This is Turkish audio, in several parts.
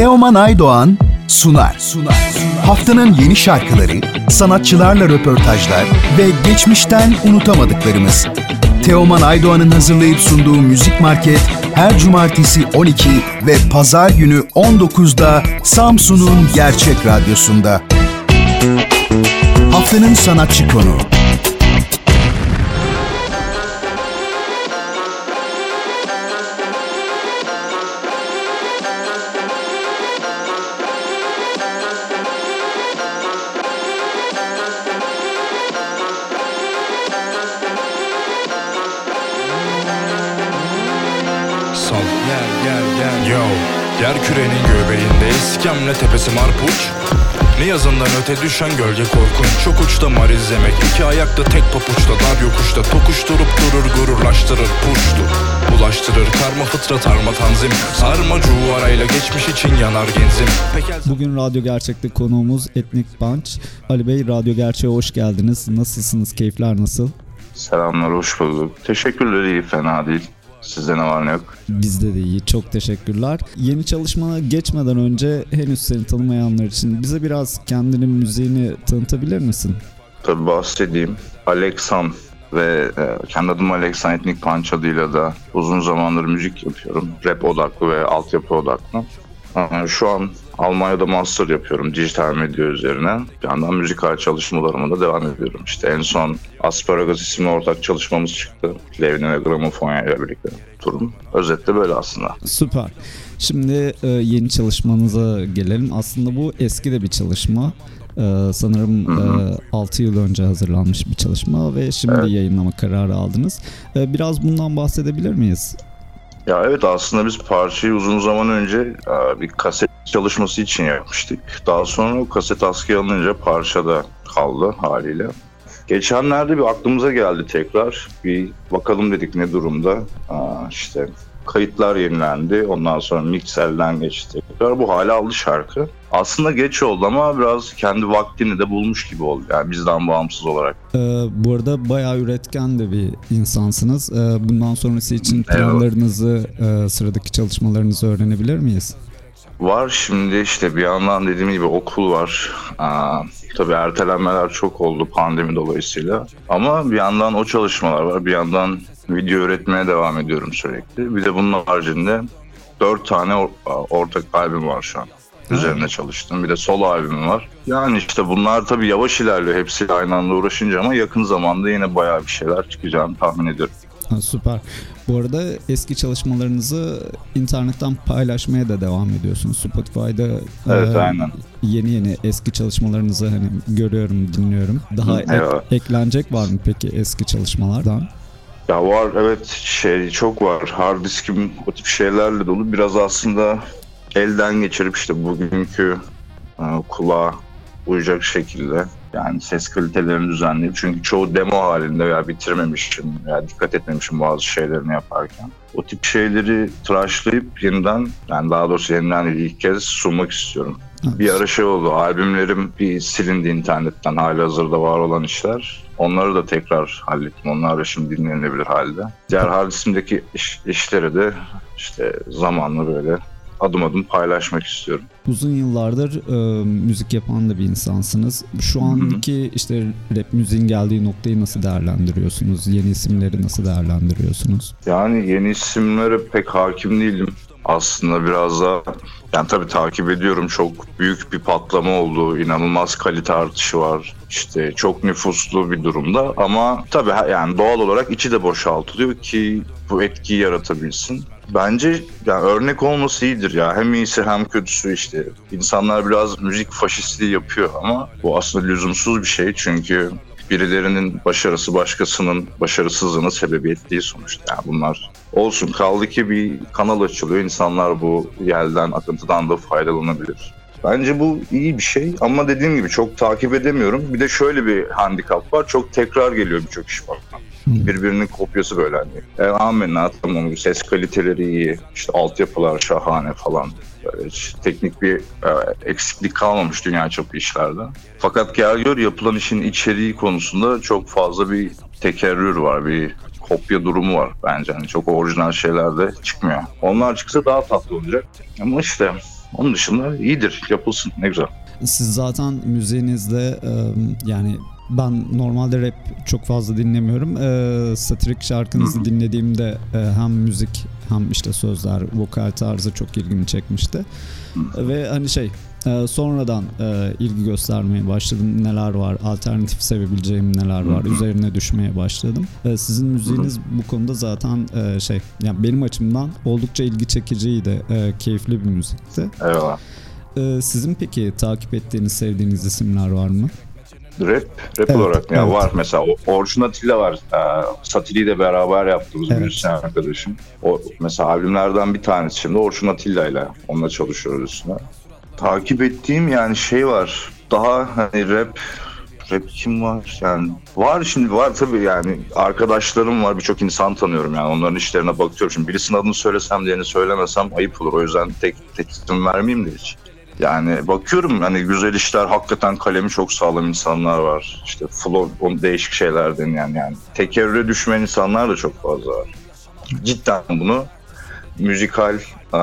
Teoman Aydoğan sunar. sunar. Haftanın yeni şarkıları, sanatçılarla röportajlar ve geçmişten unutamadıklarımız. Teoman Aydoğan'ın hazırlayıp sunduğu Müzik Market her cumartesi 12 ve pazar günü 19'da Samsun'un Gerçek Radyosu'nda. Haftanın sanatçı konu. Yer kürenin göbeğinde iskemle tepesi marpuç Ne yazından öte düşen gölge korkunç Çok uçta mar izlemek iki ayakta tek papuçta Dar yokuşta tokuşturup durur gururlaştırır puştu Bulaştırır karma fıtrat arma tanzim Sarma arayla geçmiş için yanar genzim Pekel... Bugün Radyo Gerçek'te konuğumuz Etnik Punch. Ali Bey Radyo Gerçek'e hoş geldiniz. Nasılsınız? Keyifler nasıl? Selamlar, hoş bulduk. Teşekkürler, iyi, fena değil. Sizde ne var ne yok? Bizde de iyi. Çok teşekkürler. Yeni çalışmana geçmeden önce henüz seni tanımayanlar için bize biraz kendinin müziğini tanıtabilir misin? Tabii bahsedeyim. Alexan ve e, kendi adım Alexan Etnik Punch adıyla da uzun zamandır müzik yapıyorum. Rap odaklı ve altyapı odaklı. Şu an Almanya'da master yapıyorum dijital medya üzerine. Bir yandan müzikal çalışmalarıma da devam ediyorum. İşte en son Asparagus isimli ortak çalışmamız çıktı. Levni ve Gramofonya ile birlikte durum. Özetle böyle aslında. Süper. Şimdi e, yeni çalışmanıza gelelim. Aslında bu eski de bir çalışma. E, sanırım e, 6 yıl önce hazırlanmış bir çalışma ve şimdi Evet. yayınlama kararı aldınız. E, biraz bundan bahsedebilir miyiz? Ya evet aslında biz parçayı uzun zaman önce e, bir kaset çalışması için yapmıştık. Daha sonra o kaset askıya alınınca parça da kaldı haliyle. Geçenlerde bir aklımıza geldi tekrar. Bir bakalım dedik ne durumda. Aa, işte kayıtlar yenilendi. Ondan sonra mikserden geçti tekrar. Bu hale aldı şarkı. Aslında geç oldu ama biraz kendi vaktini de bulmuş gibi oldu. Yani bizden bağımsız olarak. E, bu arada bayağı üretken de bir insansınız. E, bundan sonrası için Evet. planlarınızı, e, sıradaki çalışmalarınızı öğrenebilir miyiz? Var şimdi işte bir yandan dediğim gibi okul var. Aa, tabii ertelenmeler çok oldu pandemi dolayısıyla. Ama bir yandan o çalışmalar var. Bir yandan video üretmeye devam ediyorum sürekli. Bir de bunun haricinde dört tane or- ortak albüm var şu an. Üzerine çalıştım. Bir de solo albümüm var. Yani işte bunlar tabii yavaş ilerliyor hepsiyle aynı anda uğraşınca ama yakın zamanda yine bayağı bir şeyler çıkacağını tahmin ediyorum. Ha, süper. Bu arada eski çalışmalarınızı internetten paylaşmaya da devam ediyorsunuz. Spotify'da Evet, e, aynen. yeni yeni eski çalışmalarınızı hani görüyorum, dinliyorum. Daha ek- Evet. eklenecek var mı peki eski çalışmalardan? Ya var evet şey çok var. Hard diskim o tip şeylerle dolu. Biraz aslında elden geçirip işte bugünkü e, kulağa uyacak şekilde yani ses kalitelerini düzenleyip çünkü çoğu demo halinde veya bitirmemişim veya dikkat etmemişim bazı şeylerini yaparken. O tip şeyleri tıraşlayıp yeniden yani daha doğrusu yeniden ilk kez sunmak istiyorum. Bir ara şey oldu albümlerim bir silindi internetten hali hazırda var olan işler. Onları da tekrar hallettim. Onlar da şimdi dinlenebilir halde. Diğer hard diskimdeki iş, işleri de işte zamanla böyle adım adım paylaşmak istiyorum. Uzun yıllardır e, müzik yapan da bir insansınız. Şu anki işte rap müziğin geldiği noktayı nasıl değerlendiriyorsunuz? Yeni isimleri nasıl değerlendiriyorsunuz? Yani yeni isimlere pek hakim değilim. Aslında biraz da yani tabii takip ediyorum çok büyük bir patlama oldu. İnanılmaz kalite artışı var. İşte çok nüfuslu bir durumda ama tabii yani doğal olarak içi de boşaltılıyor ki bu etkiyi yaratabilsin. Bence yani örnek olması iyidir ya. Hem iyisi hem kötüsü işte. İnsanlar biraz müzik faşistliği yapıyor ama bu aslında lüzumsuz bir şey çünkü birilerinin başarısı başkasının başarısızlığına sebebiyet değil sonuçta. Yani bunlar olsun kaldı ki bir kanal açılıyor. İnsanlar bu yelden, akıntıdan da faydalanabilir. Bence bu iyi bir şey ama dediğim gibi çok takip edemiyorum. Bir de şöyle bir handikap var. Çok tekrar geliyor birçok iş bak. Birbirinin kopyası böyle hani. E, amenna tamam ses kaliteleri iyi. işte altyapılar şahane falan. Böyle hiç teknik bir e, eksiklik kalmamış dünya çapı işlerde. Fakat gel gör yapılan işin içeriği konusunda çok fazla bir tekerrür var. Bir kopya durumu var bence. Hani çok orijinal şeyler de çıkmıyor. Onlar çıksa daha tatlı olacak. Ama işte Onun dışında iyidir. Yapılsın. Ne güzel. Siz zaten müziğinizde yani ben normalde rap çok fazla dinlemiyorum. E, satirik şarkınızı dinlediğimde e, hem müzik hem işte sözler, vokal tarzı çok ilgimi çekmişti. Ve hani şey e, sonradan e, ilgi göstermeye başladım. Neler var, alternatif sevebileceğim neler var, üzerine düşmeye başladım. E, sizin müziğiniz bu konuda zaten e, şey, yani benim açımdan oldukça ilgi çekiciydi, e, keyifli bir müzikti. Eyvallah. E, sizin peki takip ettiğiniz, sevdiğiniz isimler var mı? Rap, rap Evet, olarak ya evet. var mesela. Orçun Atilla var. Ee, Satili ile beraber yaptığımız Evet. bir müzisyen arkadaşım. O mesela albümlerden bir tanesi şimdi Orçun Atilla ile onunla çalışıyoruz üstüne. Takip ettiğim yani şey var. Daha hani rap rap kim var? Yani var şimdi var tabii yani arkadaşlarım var birçok insan tanıyorum yani onların işlerine bakıyorum. Şimdi birisinin adını söylesem diğerini söylemesem ayıp olur. O yüzden tek tek isim vermeyeyim de hiç. Yani bakıyorum hani güzel işler hakikaten kalemi çok sağlam insanlar var. İşte flow on değişik şeylerden yani yani tekerrüre düşmeyen insanlar da çok fazla var. Cidden bunu müzikal e,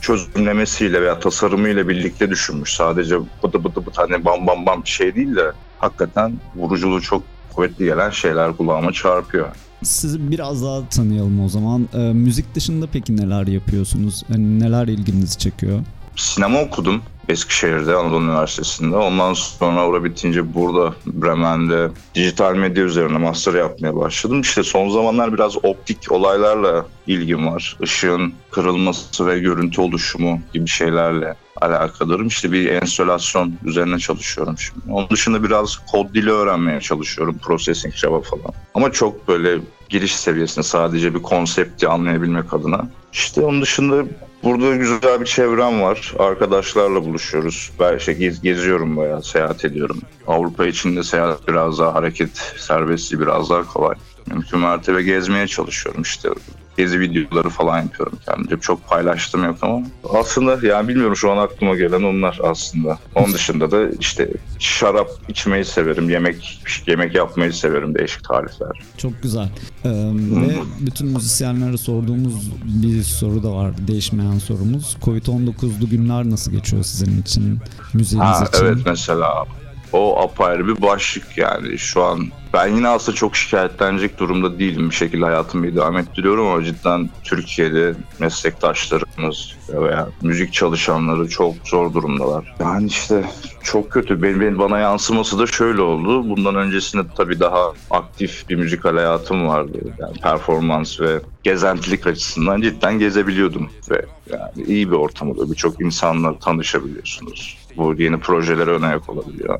çözümlemesiyle veya tasarımıyla birlikte düşünmüş. Sadece bıdı bıdı bıdı hani bam bam bam bir şey değil de hakikaten vuruculuğu çok kuvvetli gelen şeyler kulağıma çarpıyor. Sizi biraz daha tanıyalım o zaman. E, müzik dışında peki neler yapıyorsunuz? Hani neler ilginizi çekiyor? Sinema okudum Eskişehir'de Anadolu Üniversitesi'nde. Ondan sonra orada bitince burada Bremen'de dijital medya üzerine master yapmaya başladım. İşte son zamanlar biraz optik olaylarla ilgim var. Işığın kırılması ve görüntü oluşumu gibi şeylerle alakadarım. İşte bir enstalasyon üzerine çalışıyorum şimdi. Onun dışında biraz kod dili öğrenmeye çalışıyorum. Processing Java falan. Ama çok böyle giriş seviyesinde sadece bir konsepti anlayabilmek adına. İşte onun dışında Burada güzel bir çevrem var. Arkadaşlarla buluşuyoruz. Ben işte gez- geziyorum bayağı, seyahat ediyorum. Avrupa içinde seyahat biraz daha hareket serbestliği biraz daha kolay. Mümkün mertebe gezmeye çalışıyorum işte. Gezi videoları falan yapıyorum kendimce. Çok paylaştım yok ama. Aslında yani bilmiyorum şu an aklıma gelen onlar aslında. Onun dışında da işte şarap içmeyi severim. Yemek yemek yapmayı severim. Değişik tarifler. Çok güzel. E, ve bütün müzisyenlere sorduğumuz bir soru da var. Değişmeyen sorumuz. Covid-19'lu günler nasıl geçiyor sizin için? Müziğiniz Ha, için? evet mesela o apayrı bir başlık yani şu an ben yine aslında çok şikayetlenecek durumda değilim bir şekilde hayatımı devam ettiriyorum ama cidden Türkiye'de meslektaşlarımız veya müzik çalışanları çok zor durumdalar. Yani işte çok kötü. Benim, benim bana yansıması da şöyle oldu. Bundan öncesinde tabii daha aktif bir müzikal hayatım vardı. Yani performans ve gezentilik açısından cidden gezebiliyordum ve yani iyi bir ortam oluyor. Birçok insanla tanışabiliyorsunuz. Bu yeni projelere ön ayak olabiliyor.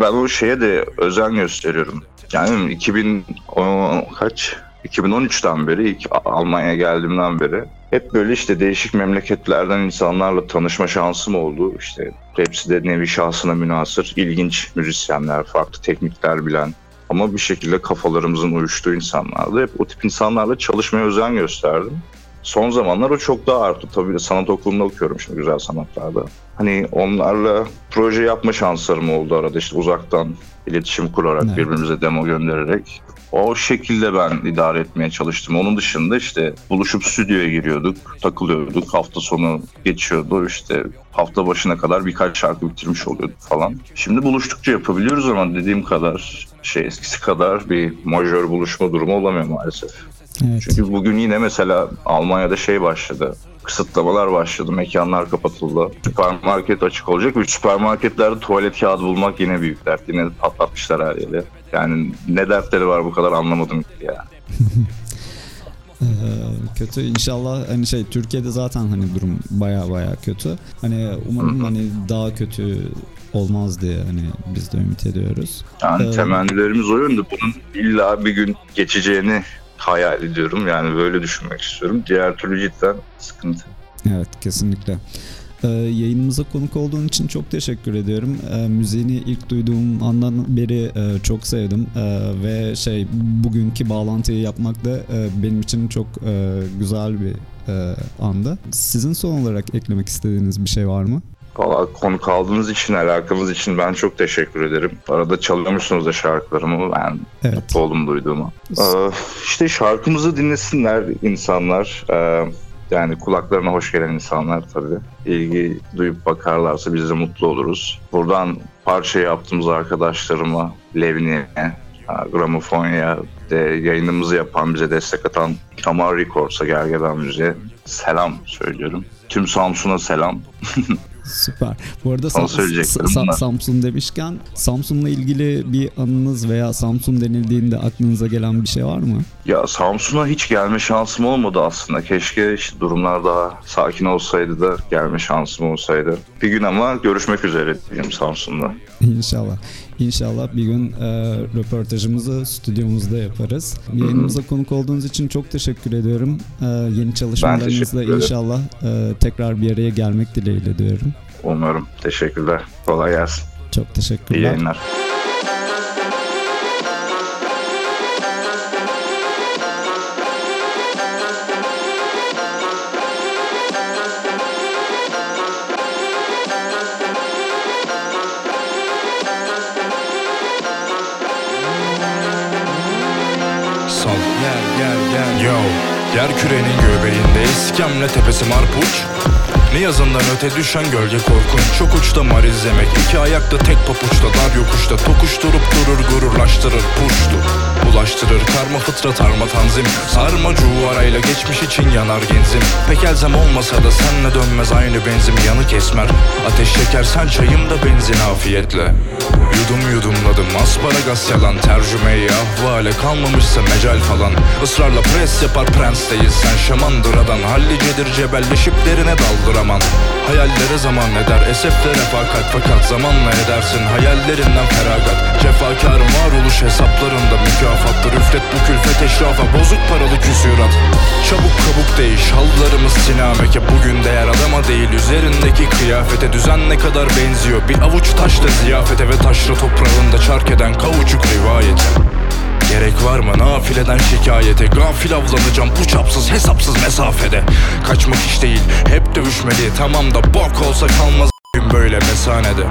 Ben o şeye de özen gösteriyorum. Yani 2010 kaç? 2013'ten beri ilk Almanya'ya geldiğimden beri hep böyle işte değişik memleketlerden insanlarla tanışma şansım oldu. İşte hepsi de nevi şahsına münasır, ilginç müzisyenler, farklı teknikler bilen ama bir şekilde kafalarımızın uyuştuğu insanlardı. Hep o tip insanlarla çalışmaya özen gösterdim. Son zamanlar o çok daha arttı. Tabii sanat okulunda okuyorum şimdi güzel sanatlarda. Hani onlarla proje yapma şanslarım oldu arada işte uzaktan iletişim kurarak Evet. birbirimize demo göndererek. O şekilde ben idare etmeye çalıştım. Onun dışında işte buluşup stüdyoya giriyorduk, takılıyorduk. Hafta sonu geçiyordu işte hafta başına kadar birkaç şarkı bitirmiş oluyorduk falan. Şimdi buluştukça yapabiliyoruz ama dediğim kadar şey eskisi kadar bir majör buluşma durumu olamıyor maalesef. Evet. Çünkü bugün yine mesela Almanya'da şey başladı. Kısıtlamalar başladı. Mekanlar kapatıldı. Süpermarket açık olacak ve süpermarketlerde tuvalet kağıdı bulmak yine büyük dert. Yine patlatmışlar her yeri. Yani ne dertleri var bu kadar anlamadım ya. Ee, kötü inşallah hani şey Türkiye'de zaten hani durum baya baya kötü. Hani umarım hani daha kötü olmaz diye hani biz de ümit ediyoruz. Yani Evet. temennilerimiz o yönde. Bunun illa bir gün geçeceğini hayal ediyorum. Yani böyle düşünmek istiyorum. Diğer türlü cidden sıkıntı. Evet kesinlikle. Ee, yayınımıza konuk olduğun için çok teşekkür ediyorum. Ee, müziğini ilk duyduğum andan beri e, çok sevdim Ee, ve şey bugünkü bağlantıyı yapmak da e, benim için çok e, güzel bir e, andı. Sizin son olarak eklemek istediğiniz bir şey var mı? Valla konuk aldığınız için, alakamız için ben çok teşekkür ederim. Arada çalıyormuşsunuz da şarkılarımı. Ben Evet. mutlu oldum duyduğuma. Ee, işte şarkımızı dinlesinler insanlar. Ee, Yani kulaklarına hoş gelen insanlar tabii. ilgi duyup bakarlarsa biz de mutlu oluruz. Buradan parça yaptığımız arkadaşlarıma, Levni'ye, Gramofonya de yayınımızı yapan, bize destek atan Kamar Records'a, Gergedan Müziğe selam söylüyorum. Tüm Samsun'a selam. Süper. Bu arada Sam, Sam, Samsun demişken Samsun'la ilgili bir anınız veya Samsun denildiğinde aklınıza gelen bir şey var mı? Ya Samsun'a hiç gelme şansım olmadı aslında. Keşke işte durumlar daha sakin olsaydı da gelme şansım olsaydı. Bir gün ama görüşmek üzere diyeyim Samsun'da. İnşallah. İnşallah bir gün e, röportajımızı stüdyomuzda yaparız. Yayınımıza konuk olduğunuz için çok teşekkür ediyorum. E, yeni çalışmalarınızla inşallah e, tekrar bir araya gelmek dileğiyle diyorum. Umarım. Teşekkürler. Kolay gelsin. Çok teşekkürler. İyi yayınlar. Yer kürenin göbeğinde iskemle tepesi marpuç ne yazından öte düşen gölge korkunç Çok uçta mar izlemek iki ayakta tek papuçta Dar yokuşta tokuşturup durur gururlaştırır puştu. Bulaştırır karma fıtrat arma tanzim. Sarma arayla geçmiş için yanar genzim. Pek elzem olmasa da senle dönmez aynı benzim. Yanık esmer ateş şeker sen çayımda benzin afiyetle. Yudum yudumladım asparagas yalan. Tercümeyi ahvale kalmamışsa mecal falan. Israrla pres yapar prensteyiz sen şamandır adan Hallicedir cebelleşip derine daldıraman Hayallere zaman eder esefle refakat Fakat zamanla edersin. Hayallerinden feragat Cefakarın varoluş hesaplarında mükafattır Üflet bu külfet eşrafa bozuk paralı küsürat Çabuk kabuk değiş hallarımız sinameke. Bugün değer adama değil üzerindeki kıyafete. Düzen ne kadar benziyor bir avuç taşla ziyafete Ve taşra toprağında çark eden kavuçuk rivayete Gerek var mı? Nafileden şikayete. Gafil avlanacağım uçapsız hesapsız mesafede. Kaçmak iş değil hep dövüşmeli. Tamam da bok olsa kalmaz böyle mesanede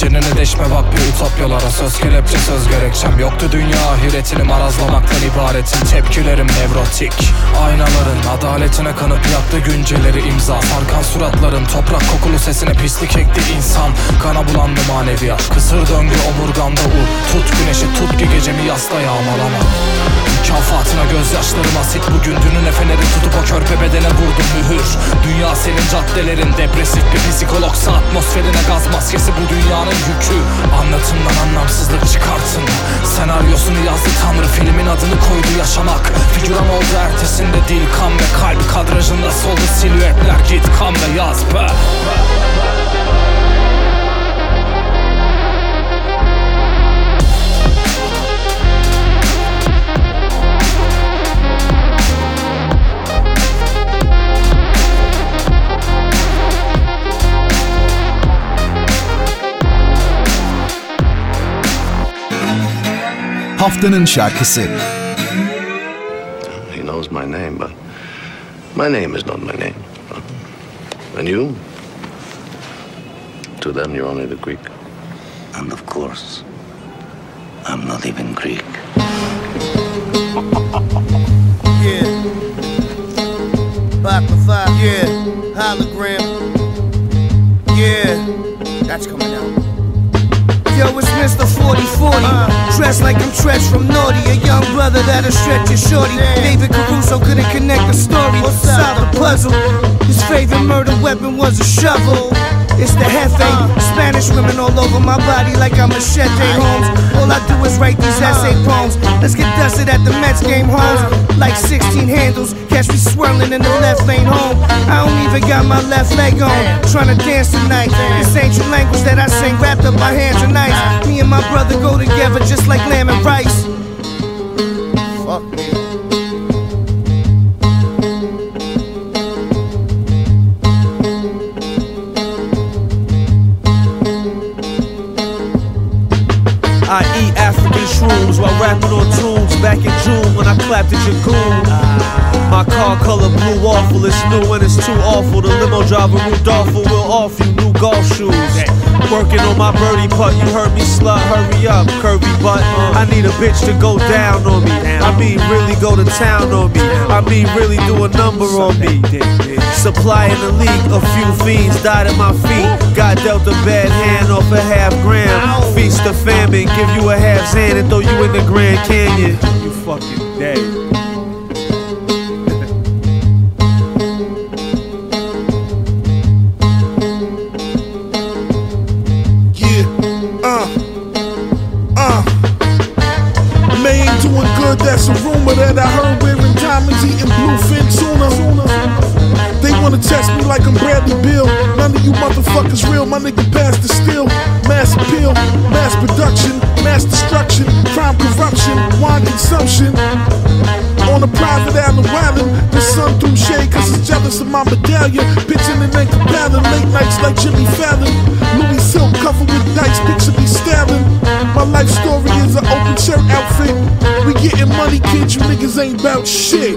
Cenine deşme bak bir ütopyalara Söz kelepçe söz gerekçem Yoktu dünya ahiretini marazlamaktan ibaretin. Tepkilerim nevrotik. Aynaların adaletine kanıp yaktı günceleri imza. Sarkan suratların toprak kokulu sesine pislik ekti insan. Kana bulandı maneviyat. Kısır döngü omurganda ur Tut güneşi tut ki gecemi yasla yağmalama. Mükafatına gözyaşlarıma sit. Bugün Dünün efeneri tutup o körpe bedene vurdum mühür. Dünya senin caddelerin depresif bir psikologsa Atmosferine gaz maskesi bu dünyanın yükü. Anlatımdan anlamsızlık çıkartın. Senaryosunu yazdı tanrı filmin adını koydu yaşamak. Figüran oldu ertesinde dil kan ve kalp kadrajında soldu silüetler Git kan ve yaz be, be. Haftanın şarkısı. He knows my name, but my name is not my name. And you? To them, you're only the Greek. And of course, I'm not even Greek. yeah. Back for five, yeah. Hologram. Yeah. That's coming out. It's Mr. 4040. Uh, Dressed like I'm Tresh from Naughty. A young brother that'll stretch your shorty. David Caruso couldn't connect the story. Solve the puzzle. His favorite murder weapon was a shovel. It's the Hefe. Spanish women all over my body like I'm Machete homes. All I do is write these essay poems. Let's get dusted at the Mets game homes. Like 16 handles. Catch me swirling in the left lane home. I don't even got my left leg on. Trying to dance tonight. This ancient language that I sing wrapped up my hands and knives. Me and my brother go together just like lamb and rice. Fuck me. Clapped at your goon. My car color blue awful, it's new and it's too awful. The limo driver Rudolfo will offer you new golf shoes. Working on my birdie putt, you heard me slut, hurry up, curvy butt. I need a bitch to go down on me. I mean, really go to town on me. I mean, really do a number on me. Supply in the league, a few fiends died at my feet. Got dealt a bad hand off a half gram. Feast of famine, give you a half hand and throw you in the Grand Canyon. You fucking ideia. Like I'm Bradley Bill. None of you motherfuckers real, my nigga passed the still. Mass appeal, mass production, mass destruction, crime, corruption, wine consumption. On a private island wildin', the sun threw shade cause it's jealous of my medallion. Pitching and then compelling, late nights like Jimmy Fallon. Louis silk covered with dice, picture me stabbing. My life story is an open shirt outfit. We getting money, kids, you niggas ain't about shit.